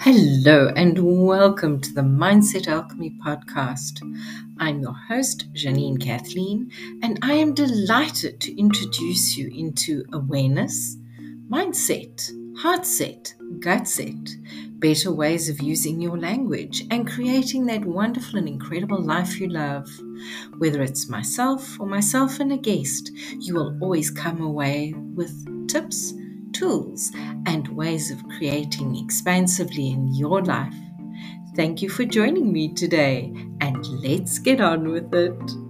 Hello, and welcome to the Mindset Alchemy podcast. I'm your host, Janine Kathleen, and I am delighted to introduce you into awareness, mindset, heart set, it, better ways of using your language, and creating that wonderful and incredible life you love. Whether it's myself or myself and a guest, you will always come away with tips tools, and ways of creating expansively in your life. Thank you for joining me today, and let's get on with it.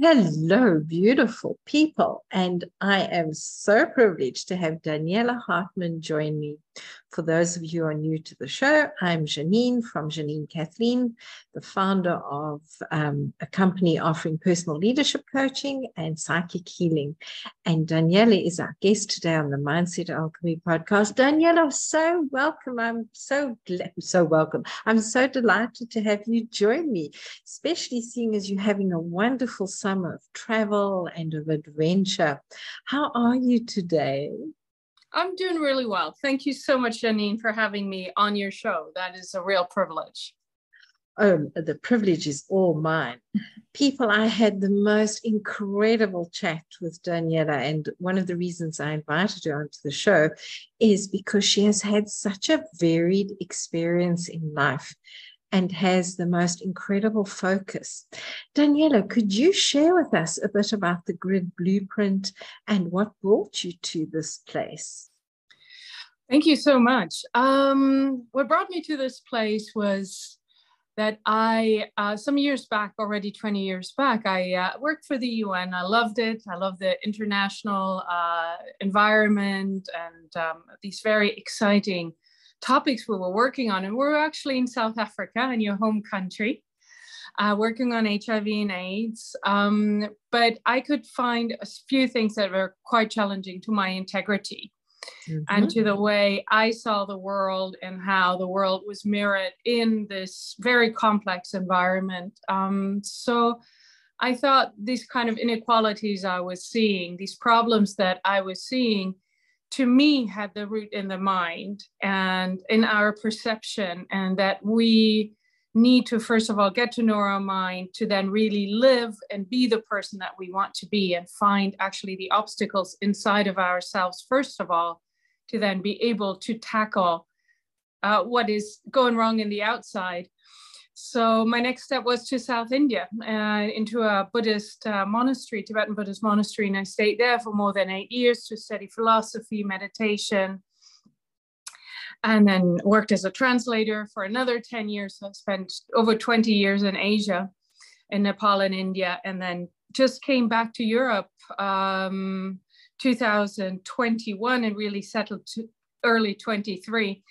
Hello, beautiful people. And I am so privileged to have Daniela Hartmann join me. For those of you who are new to the show, I'm Janine from Janine Kathleen, the founder of um, a company offering personal leadership coaching and psychic healing. And Daniela is our guest today on the Mindset Alchemy podcast. Daniela, so welcome. I'm so glad, so welcome. I'm so delighted to have you join me, especially seeing as you're having a wonderful summer of travel and of adventure. How are you today? I'm doing really well. Thank you so much, Janine, for having me on your show. That is a real privilege. Oh, the privilege is all mine. People, I had the most incredible chat with Daniela. And one of the reasons I invited her onto the show is because she has had such a varied experience in life and has the most incredible focus. Daniela, could you share with us a bit about the grid blueprint and what brought you to this place? Thank you so much. Um, what brought me to this place was that I, uh, some years back, already 20 years back, I uh, worked for the UN. I loved it. I love the international uh, environment and um, these very exciting topics we were working on. And we're actually in South Africa, in your home country, uh, working on HIV and AIDS. Um, but I could find a few things that were quite challenging to my integrity. Mm-hmm. And to the way I saw the world and how the world was mirrored in this very complex environment. Um, so I thought these kind of inequalities I was seeing, these problems that I was seeing, to me had the root in the mind and in our perception and that we need to first of all get to know our mind to then really live and be the person that we want to be and find actually the obstacles inside of ourselves first of all to then be able to tackle uh, what is going wrong in the outside so my next step was to South India, uh, into a Buddhist uh, monastery, Tibetan Buddhist monastery, and I stayed there for more than eight years to study philosophy, meditation, and then worked as a translator for another 10 years. So I spent over 20 years in Asia, in Nepal and India, and then just came back to Europe um, 2021 and really settled to early 23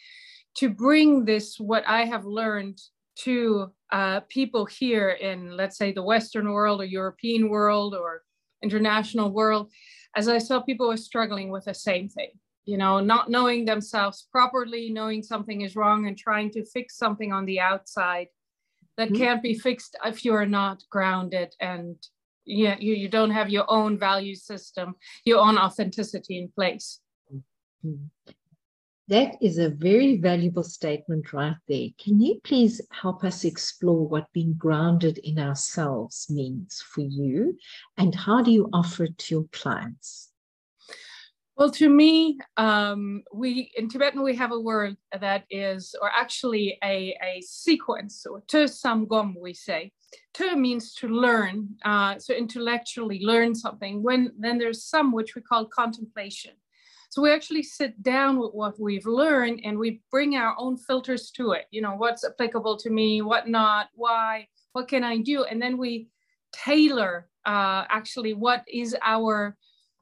to bring this, what I have learned to uh, people here in, let's say, the Western world or European world or international world, as I saw people were struggling with the same thing, you know, not knowing themselves properly, knowing something is wrong and trying to fix something on the outside that mm-hmm. can't be fixed if you are not grounded and yeah, you, you don't have your own value system, your own authenticity in place. Mm-hmm. That is a very valuable statement right there. Can you please help us explore what being grounded in ourselves means for you and how do you offer it to your clients? Well, to me, um, we in Tibetan we have a word that is, or actually a, a sequence, or te samgom we say. Te means to learn, uh, so intellectually learn something. When then there's some which we call contemplation. So we actually sit down with what we've learned and we bring our own filters to it. You know, what's applicable to me, what not, why, what can I do? And then we tailor uh, actually what is our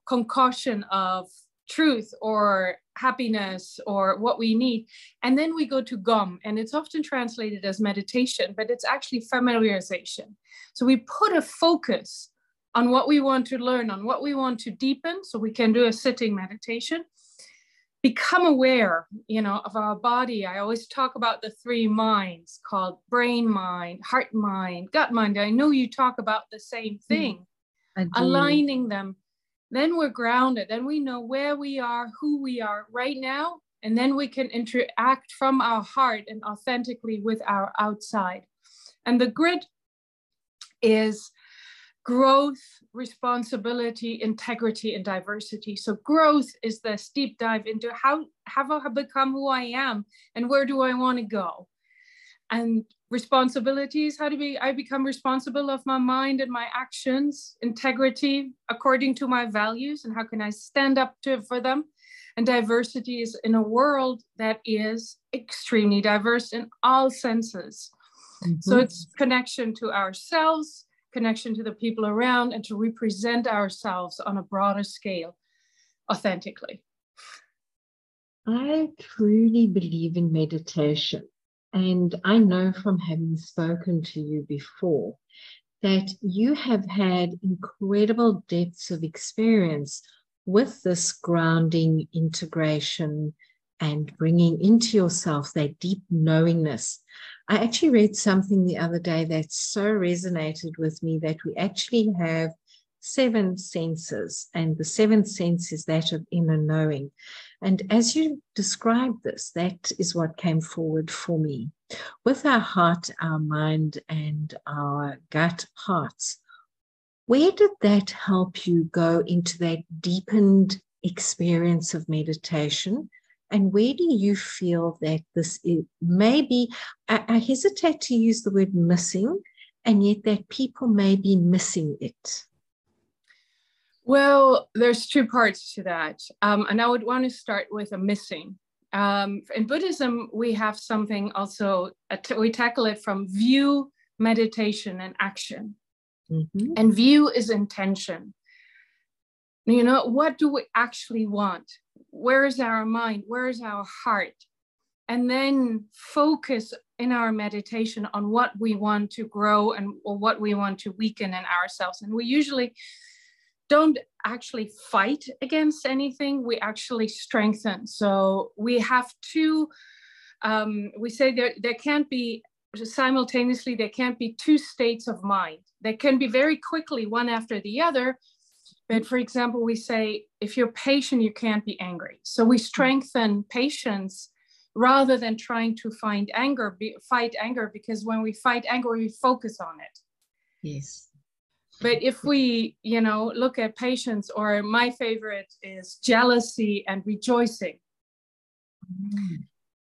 concoction of truth or happiness or what we need. And then we go to GOM, and it's often translated as meditation, but it's actually familiarization. So we put a focus on what we want to learn, on what we want to deepen. So we can do a sitting meditation. become aware, you know, of our body. I always talk about the three minds called brain mind, heart mind, gut mind. I know you talk about the same mm, thing, aligning them. Then we're grounded. Then we know where we are, who we are right now, and then we can interact from our heart and authentically with our outside. And the grid is growth, responsibility, integrity, and diversity. So growth is this deep dive into how have I become who I am and where do I want to go? And responsibilities, how do we, I become responsible of my mind and my actions, integrity according to my values, and how can I stand up to for them? And diversity is in a world that is extremely diverse in all senses. Mm-hmm. So it's connection to ourselves, connection to the people around, and to represent ourselves on a broader scale authentically. I truly believe in meditation. And I know from having spoken to you before that you have had incredible depths of experience with this grounding integration and bringing into yourself that deep knowingness. I actually read something the other day that so resonated with me that we actually have seven senses, and the seventh sense is that of inner knowing. And as you described this, that is what came forward for me. With our heart, our mind, and our gut hearts, where did that help you go into that deepened experience of meditation? And where do you feel that this is maybe? I, I hesitate to use the word missing, and yet that people may be missing it. Well, there's two parts to that. Um, and I would want to start with a missing. Um, in Buddhism, we have something also, we tackle it from view, meditation, and action. Mm-hmm. And view is intention. You know, what do we actually want? Where is our mind? Where is our heart? And then focus in our meditation on what we want to grow and or what we want to weaken in ourselves. And we usually don't actually fight against anything, we actually strengthen. So we have to, um, we say there, there can't be simultaneously, there can't be two states of mind. They can be very quickly one after the other. But for example, we say, if you're patient, you can't be angry. So we strengthen patience rather than trying to find anger, be, fight anger, because when we fight anger, we focus on it. Yes. But if we, you know, look at patience, or my favorite is jealousy and rejoicing. Mm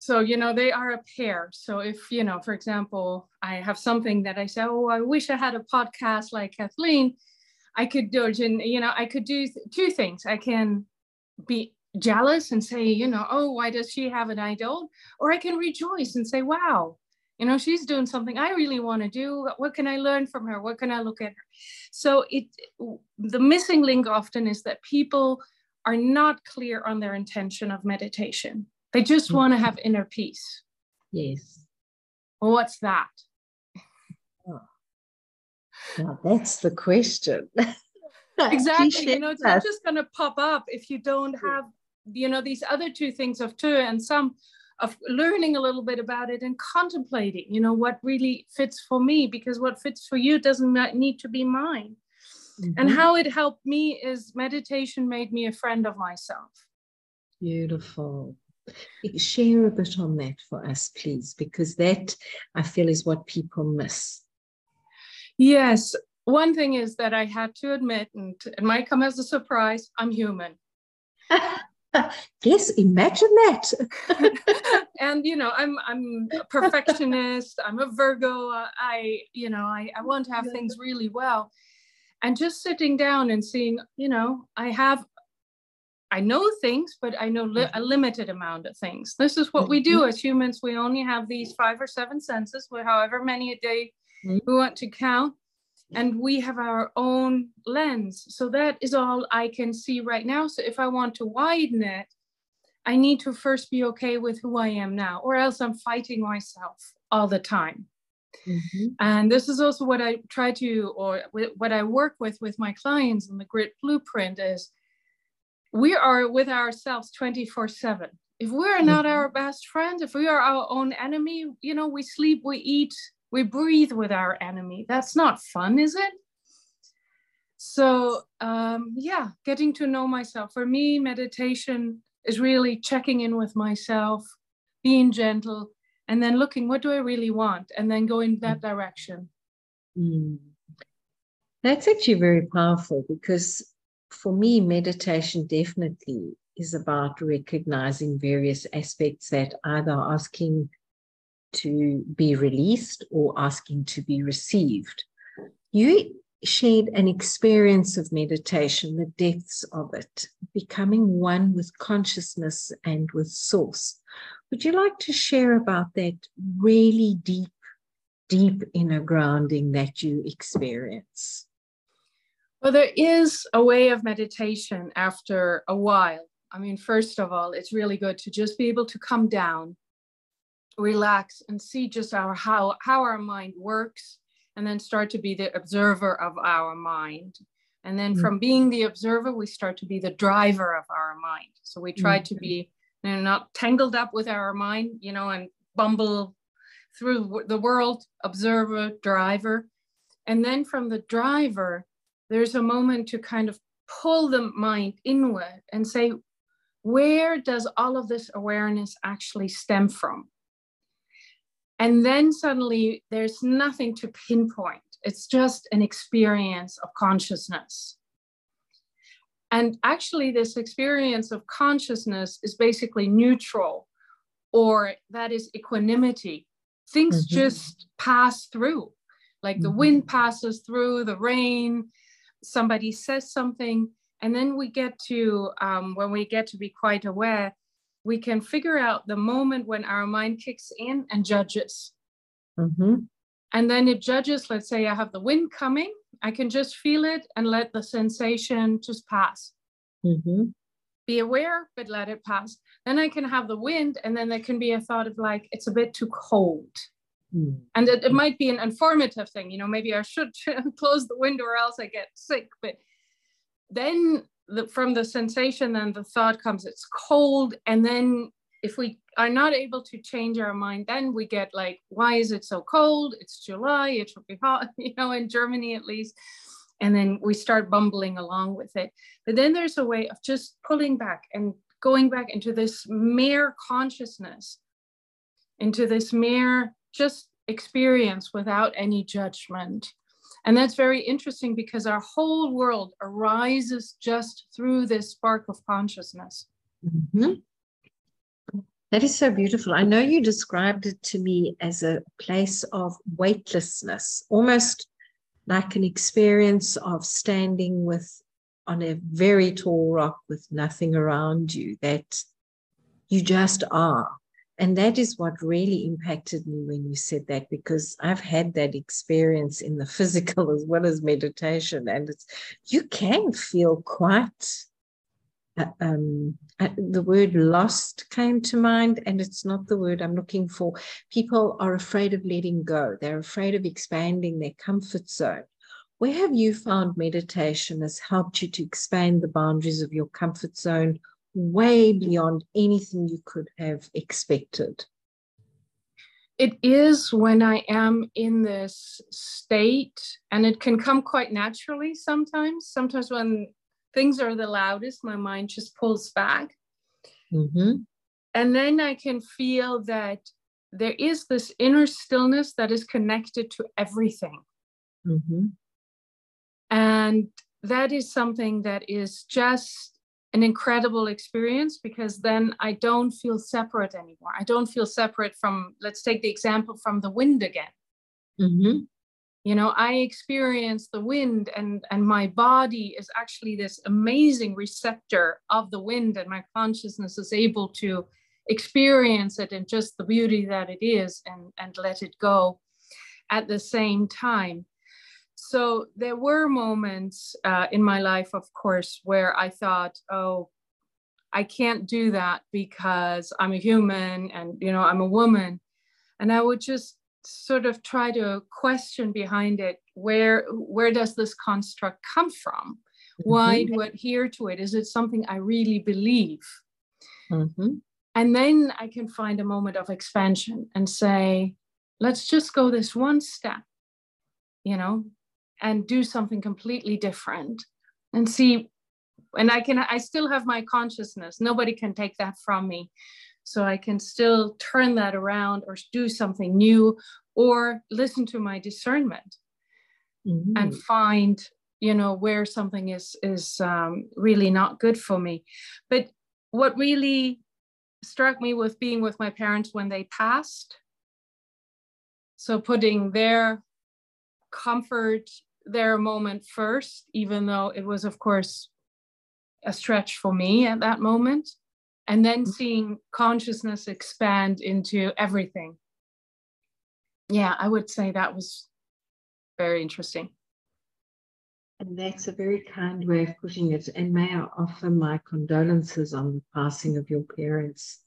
so you know they are a pair so if you know for example i have something that i say oh i wish i had a podcast like kathleen i could do and you know i could do two things i can be jealous and say you know oh why does she have an idol or i can rejoice and say wow you know she's doing something i really want to do what can i learn from her what can i look at her so it the missing link often is that people are not clear on their intention of meditation they just mm. want to have inner peace. Yes. Well, what's that? Now that's the question. exactly. You know, it's not just going to pop up if you don't have, you know, these other two things of two and some of learning a little bit about it and contemplating, you know, what really fits for me because what fits for you doesn't need to be mine. Mm-hmm. And how it helped me is meditation made me a friend of myself. Beautiful. Share a bit on that for us, please, because that I feel is what people miss. Yes. One thing is that I had to admit, and it might come as a surprise, I'm human. yes, imagine that. and you know, I'm I'm a perfectionist. I'm a Virgo. I you know I I want to have things really well, and just sitting down and seeing you know I have I know things, but I know li- a limited amount of things. This is what we do mm-hmm. as humans. We only have these five or seven senses, however many a day. We want to count. And we have our own lens. So that is all I can see right now. So if I want to widen it, I need to first be okay with who I am now, or else I'm fighting myself all the time. Mm-hmm. And this is also what I try to, or what I work with with my clients in the grid blueprint is we are with ourselves 24 7 if we're not our best friend if we are our own enemy you know we sleep we eat we breathe with our enemy. That's not fun is it? So um, yeah getting to know myself. For me meditation is really checking in with myself being gentle and then looking what do i really want? And then going that direction. Mm. that's actually very powerful because for me meditation definitely is about recognizing various aspects that either asking to be released or asking to be received. You shared an experience of meditation, the depths of it, becoming one with consciousness and with source. Would you like to share about that really deep, deep inner grounding that you experience? Well, there is a way of meditation after a while I mean, first of all, it's really good to just be able to come down, relax, and see just our how how our mind works, and then start to be the observer of our mind. And then mm-hmm. from being the observer, we start to be the driver of our mind. So we try mm-hmm. to be you know, not tangled up with our mind, you know, and bumble through the world, observer, driver. And then from the driver, there's a moment to kind of pull the mind inward and say, where does all of this awareness actually stem from? And then suddenly there's nothing to pinpoint. It's just an experience of consciousness. And actually, this experience of consciousness is basically neutral, or that is equanimity. Things mm-hmm. just pass through, like mm-hmm. the wind passes through, the rain, somebody says something, and then we get to, um, when we get to be quite aware, we can figure out the moment when our mind kicks in and judges. Mm-hmm. And then it judges, let's say I have the wind coming, I can just feel it and let the sensation just pass. Mm-hmm. Be aware, but let it pass. Then I can have the wind, and then there can be a thought of like, it's a bit too cold. Mm. And it, it might be an informative thing, you know, maybe I should close the window or else I get sick. But then the, from the sensation, then the thought comes, it's cold. And then if we are not able to change our mind, then we get like, why is it so cold? It's July, it should be hot, you know, in Germany at least. And then we start bumbling along with it. But then there's a way of just pulling back and going back into this mere consciousness, into this mere just experience without any judgment. And that's very interesting because our whole world arises just through this spark of consciousness. Mm-hmm. That is so beautiful. I know you described it to me as a place of weightlessness, almost like an experience of standing with on a very tall rock with nothing around you, that you just are and that is what really impacted me when you said that because i've had that experience in the physical as well as meditation and it's you can feel quite uh, um, uh, the word lost came to mind and it's not the word i'm looking for. People are afraid of letting go. They're afraid of expanding their comfort zone. Where have you found meditation has helped you to expand the boundaries of your comfort zone way beyond anything you could have expected. It is when I am in this state, and it can come quite naturally sometimes. Sometimes when things are the loudest, my mind just pulls back. Mm-hmm. And then I can feel that there is this inner stillness that is connected to everything. Mm-hmm. And that is something that is just an incredible experience because then I don't feel separate anymore. I don't feel separate from, let's take the example from the wind again. Mm-hmm. You know, I experience the wind, and, and my body is actually this amazing receptor of the wind, and my consciousness is able to experience it and just the beauty that it is and, and let it go at the same time so there were moments uh, in my life, of course, where I thought, oh, I can't do that because I'm a human and, you know, I'm a woman. And I would just sort of try to question behind it where where does this construct come from Why mm-hmm. do I adhere to it? Is it something I really believe? Mm-hmm. And then I can find a moment of expansion and say, let's just go this one step, you know, and do something completely different and see. And I can, I still have my consciousness. Nobody can take that from me. So I can still turn that around or do something new or listen to my discernment mm-hmm. and find you know where something is is um, really not good for me but what really struck me with being with my parents when they passed so putting their comfort their moment first even though it was of course a stretch for me at that moment and then mm-hmm. seeing consciousness expand into everything yeah i would say that was very interesting and that's a very kind way of putting it. And may I offer my condolences on the passing of your parents.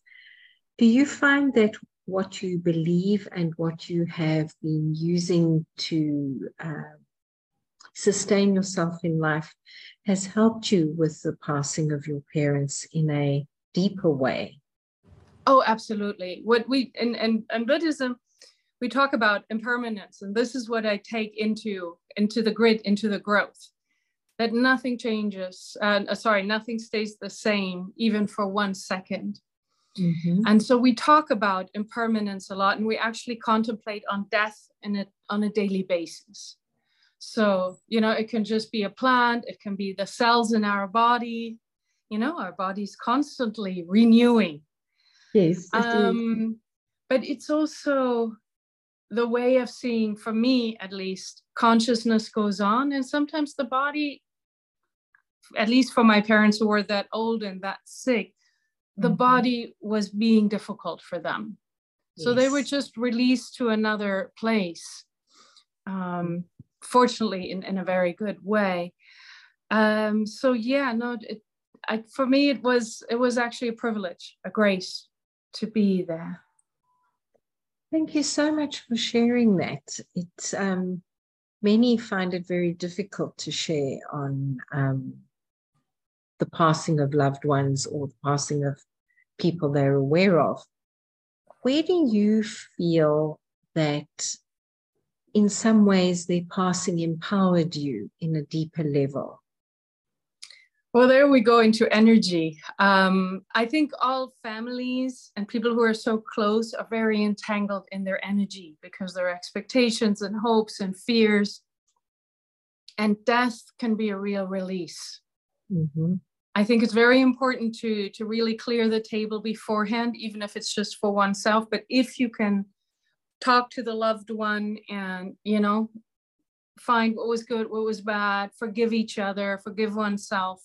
Do you find that what you believe and what you have been using to uh, sustain yourself in life has helped you with the passing of your parents in a deeper way? Oh, absolutely. What we and and, and Buddhism, we talk about impermanence, and this is what I take into into the grid, into the growth. That nothing changes, uh, sorry, nothing stays the same, even for one second. Mm-hmm. And so we talk about impermanence a lot, and we actually contemplate on death in a, on a daily basis. So, you know, it can just be a plant, it can be the cells in our body. You know, our body's constantly renewing. Yes. Um, but it's also the way of seeing, for me at least, consciousness goes on, and sometimes the body, at least for my parents who were that old and that sick, the mm-hmm. body was being difficult for them. Yes. So they were just released to another place. Um, fortunately, in, in a very good way. Um, so yeah, no, it, I, for me, it was it was actually a privilege, a grace to be there. Thank you so much for sharing that. It's um, many find it very difficult to share on um, the passing of loved ones or the passing of people they're aware of. Where do you feel that in some ways their passing empowered you in a deeper level? Well, there we go into energy. Um, I think all families and people who are so close are very entangled in their energy because their expectations and hopes and fears. And death can be a real release. Mm-hmm. I think it's very important to, to really clear the table beforehand, even if it's just for oneself. But if you can talk to the loved one and, you know, find what was good, what was bad, forgive each other, forgive oneself,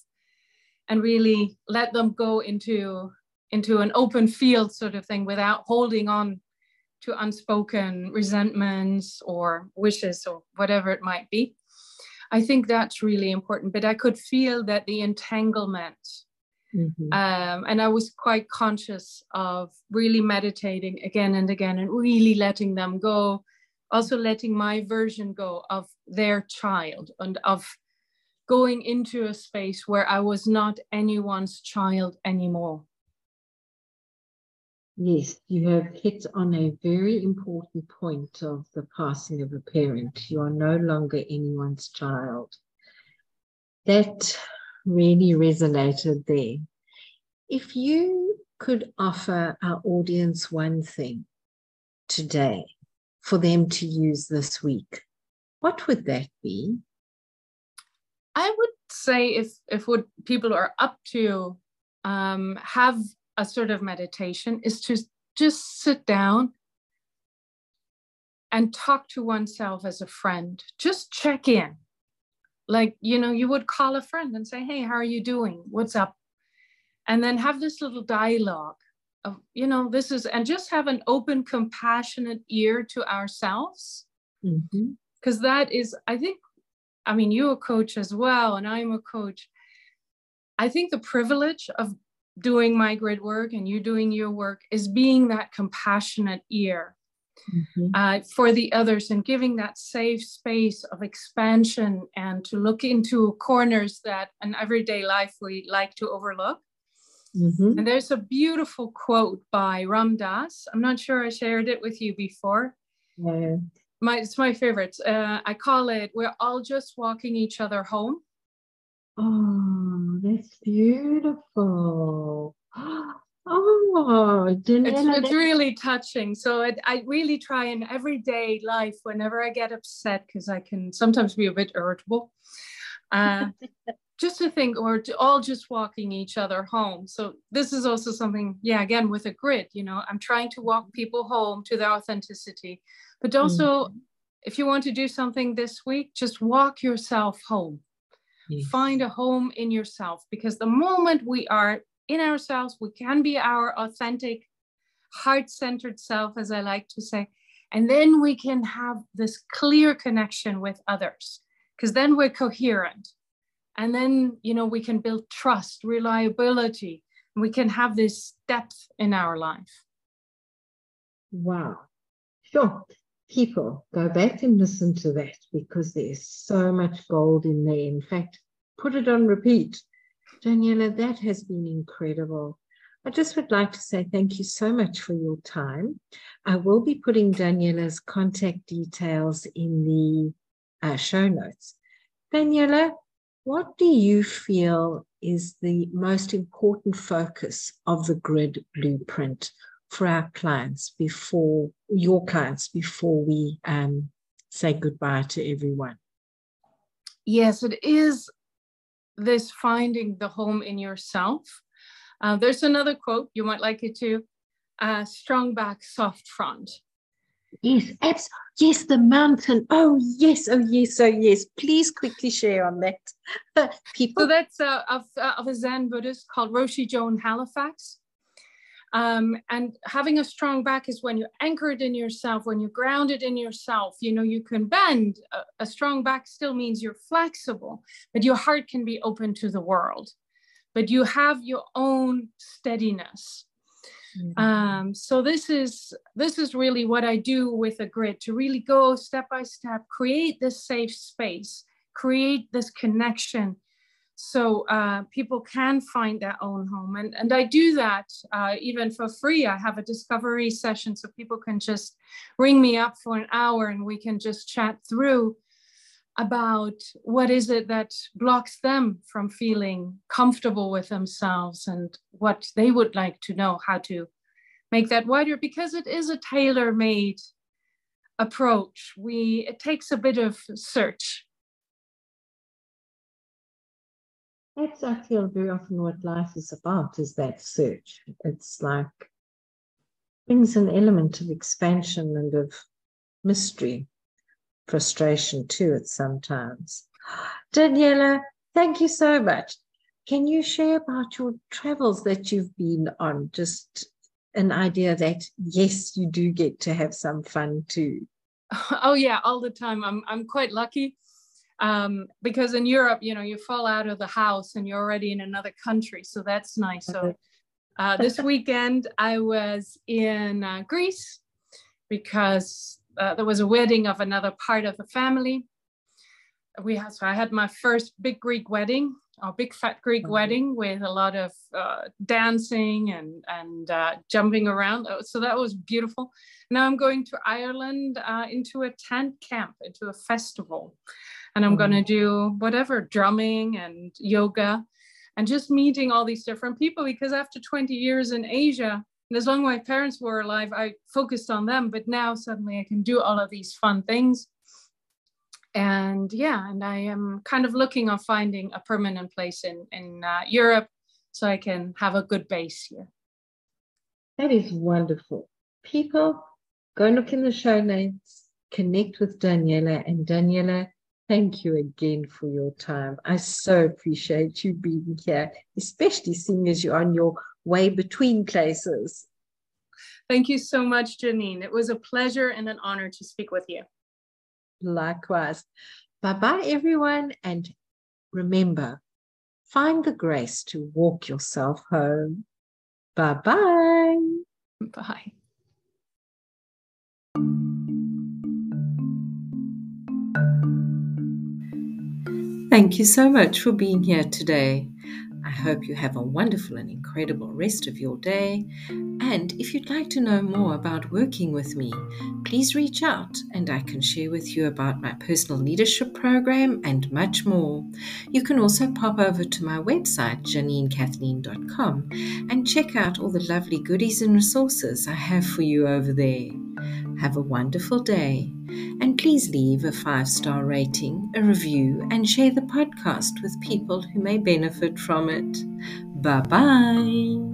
and really let them go into into an open field sort of thing without holding on to unspoken resentments or wishes or whatever it might be. I think that's really important. But I could feel that the entanglement, mm-hmm. um, and I was quite conscious of really meditating again and again and really letting them go, also letting my version go of their child and of going into a space where I was not anyone's child anymore. Yes, you have hit on a very important point of the passing of a parent. You are no longer anyone's child. That really resonated there. If you could offer our audience one thing today for them to use this week, what would that be? I would say if if what people are up to um, have a sort of meditation is to just sit down and talk to oneself as a friend. Just check in. Like, you know, you would call a friend and say, Hey, how are you doing? What's up? And then have this little dialogue of, you know, this is, and just have an open, compassionate ear to ourselves. Because mm-hmm. that is, I think, I mean, you're a coach as well, and I'm a coach. I think the privilege of doing my grid work and you doing your work is being that compassionate ear mm-hmm. uh, for the others and giving that safe space of expansion and to look into corners that in everyday life we like to overlook. Mm-hmm. And there's a beautiful quote by Ram Dass. I'm not sure I shared it with you before. Yeah. My, it's my favorite. Uh, I call it "We're all just walking each other home." Oh, that's beautiful. Oh, it's, it's really touching. So it, I really try in everyday life, whenever I get upset, because I can sometimes be a bit irritable, uh, just to think, or to all just walking each other home. So this is also something, yeah, again with a grid. You know, I'm trying to walk people home to their authenticity, but also, mm. if you want to do something this week, just walk yourself home. Yes. Find a home in yourself because the moment we are in ourselves. We can be our authentic, heart centered self, as I like to say. And then we can have this clear connection with others because then we're coherent. And then, you know, we can build trust, reliability, and we can have this depth in our life. Wow. Sure. People, go back and listen to that because there's so much gold in there. In fact, put it on repeat Daniela, that has been incredible. I just would like to say thank you so much for your time. I will be putting Daniela's contact details in the uh, show notes. Daniela, what do you feel is the most important focus of the grid blueprint for our clients before your clients before we um, say goodbye to everyone? Yes, it is this finding the home in yourself. Uh, there's another quote, you might like it too uh, strong back, soft front. Yes, abs- yes, the mountain. Oh, yes, oh, yes, oh, yes. Please quickly share on that. People. So that's uh, of, uh, of a Zen Buddhist called Roshi Joan Halifax. Um, and having a strong back is when you're anchored in yourself, when you're grounded in yourself. You know, you can bend. A, a strong back still means you're flexible, but your heart can be open to the world. But you have your own steadiness. Mm-hmm. Um, so this is this is really what I do with a grid to really go step by step, create this safe space, create this connection so uh, people can find their own home and, and i do that uh, even for free. I have a discovery session so people can just ring me up for an hour and we can just chat through about what is it that blocks them from feeling comfortable with themselves and what they would like to know how to make that wider because it is a tailor-made approach. We it takes a bit of search That's, I feel, very often what life is about is that search. It's like brings an element of expansion and of mystery, frustration too at sometimes. Daniela, thank you so much. Can you share about your travels that you've been on? Just an idea that yes, you do get to have some fun too. Oh yeah, all the time. I'm I'm quite lucky um, because in Europe, you know, you fall out of the house and you're already in another country, so that's nice. So uh, this weekend I was in uh, Greece because uh, there was a wedding of another part of the family. We had so I had my first big Greek wedding, a big fat Greek mm-hmm. wedding with a lot of uh, dancing and and uh, jumping around. So that was beautiful. Now I'm going to Ireland uh, into a tent camp, into a festival and I'm mm. going to do whatever drumming and yoga and just meeting all these different people because after 20 years in Asia, and as long as my parents were alive, I focused on them. But now suddenly I can do all of these fun things. And yeah, and I am kind of looking on finding a permanent place in, in uh, Europe so I can have a good base here. That is wonderful. People, go look in the show notes, connect with Daniela, and Daniela Thank you again for your time. I so appreciate you being here, especially seeing as you're on your way between places. Thank you so much, Janine. It was a pleasure and an honor to speak with you. Likewise. Bye bye, everyone. And remember, find the grace to walk yourself home. Bye bye. Bye. Thank you so much for being here today. I hope you have a wonderful and incredible rest of your day. And if you'd like to know more about working with me, please reach out and I can share with you about my personal leadership program and much more. You can also pop over to my website, janinekathleen.com, and check out all the lovely goodies and resources I have for you over there. Have a wonderful day. And please leave a five star rating, a review, and share the podcast with people who may benefit from it. Bye bye.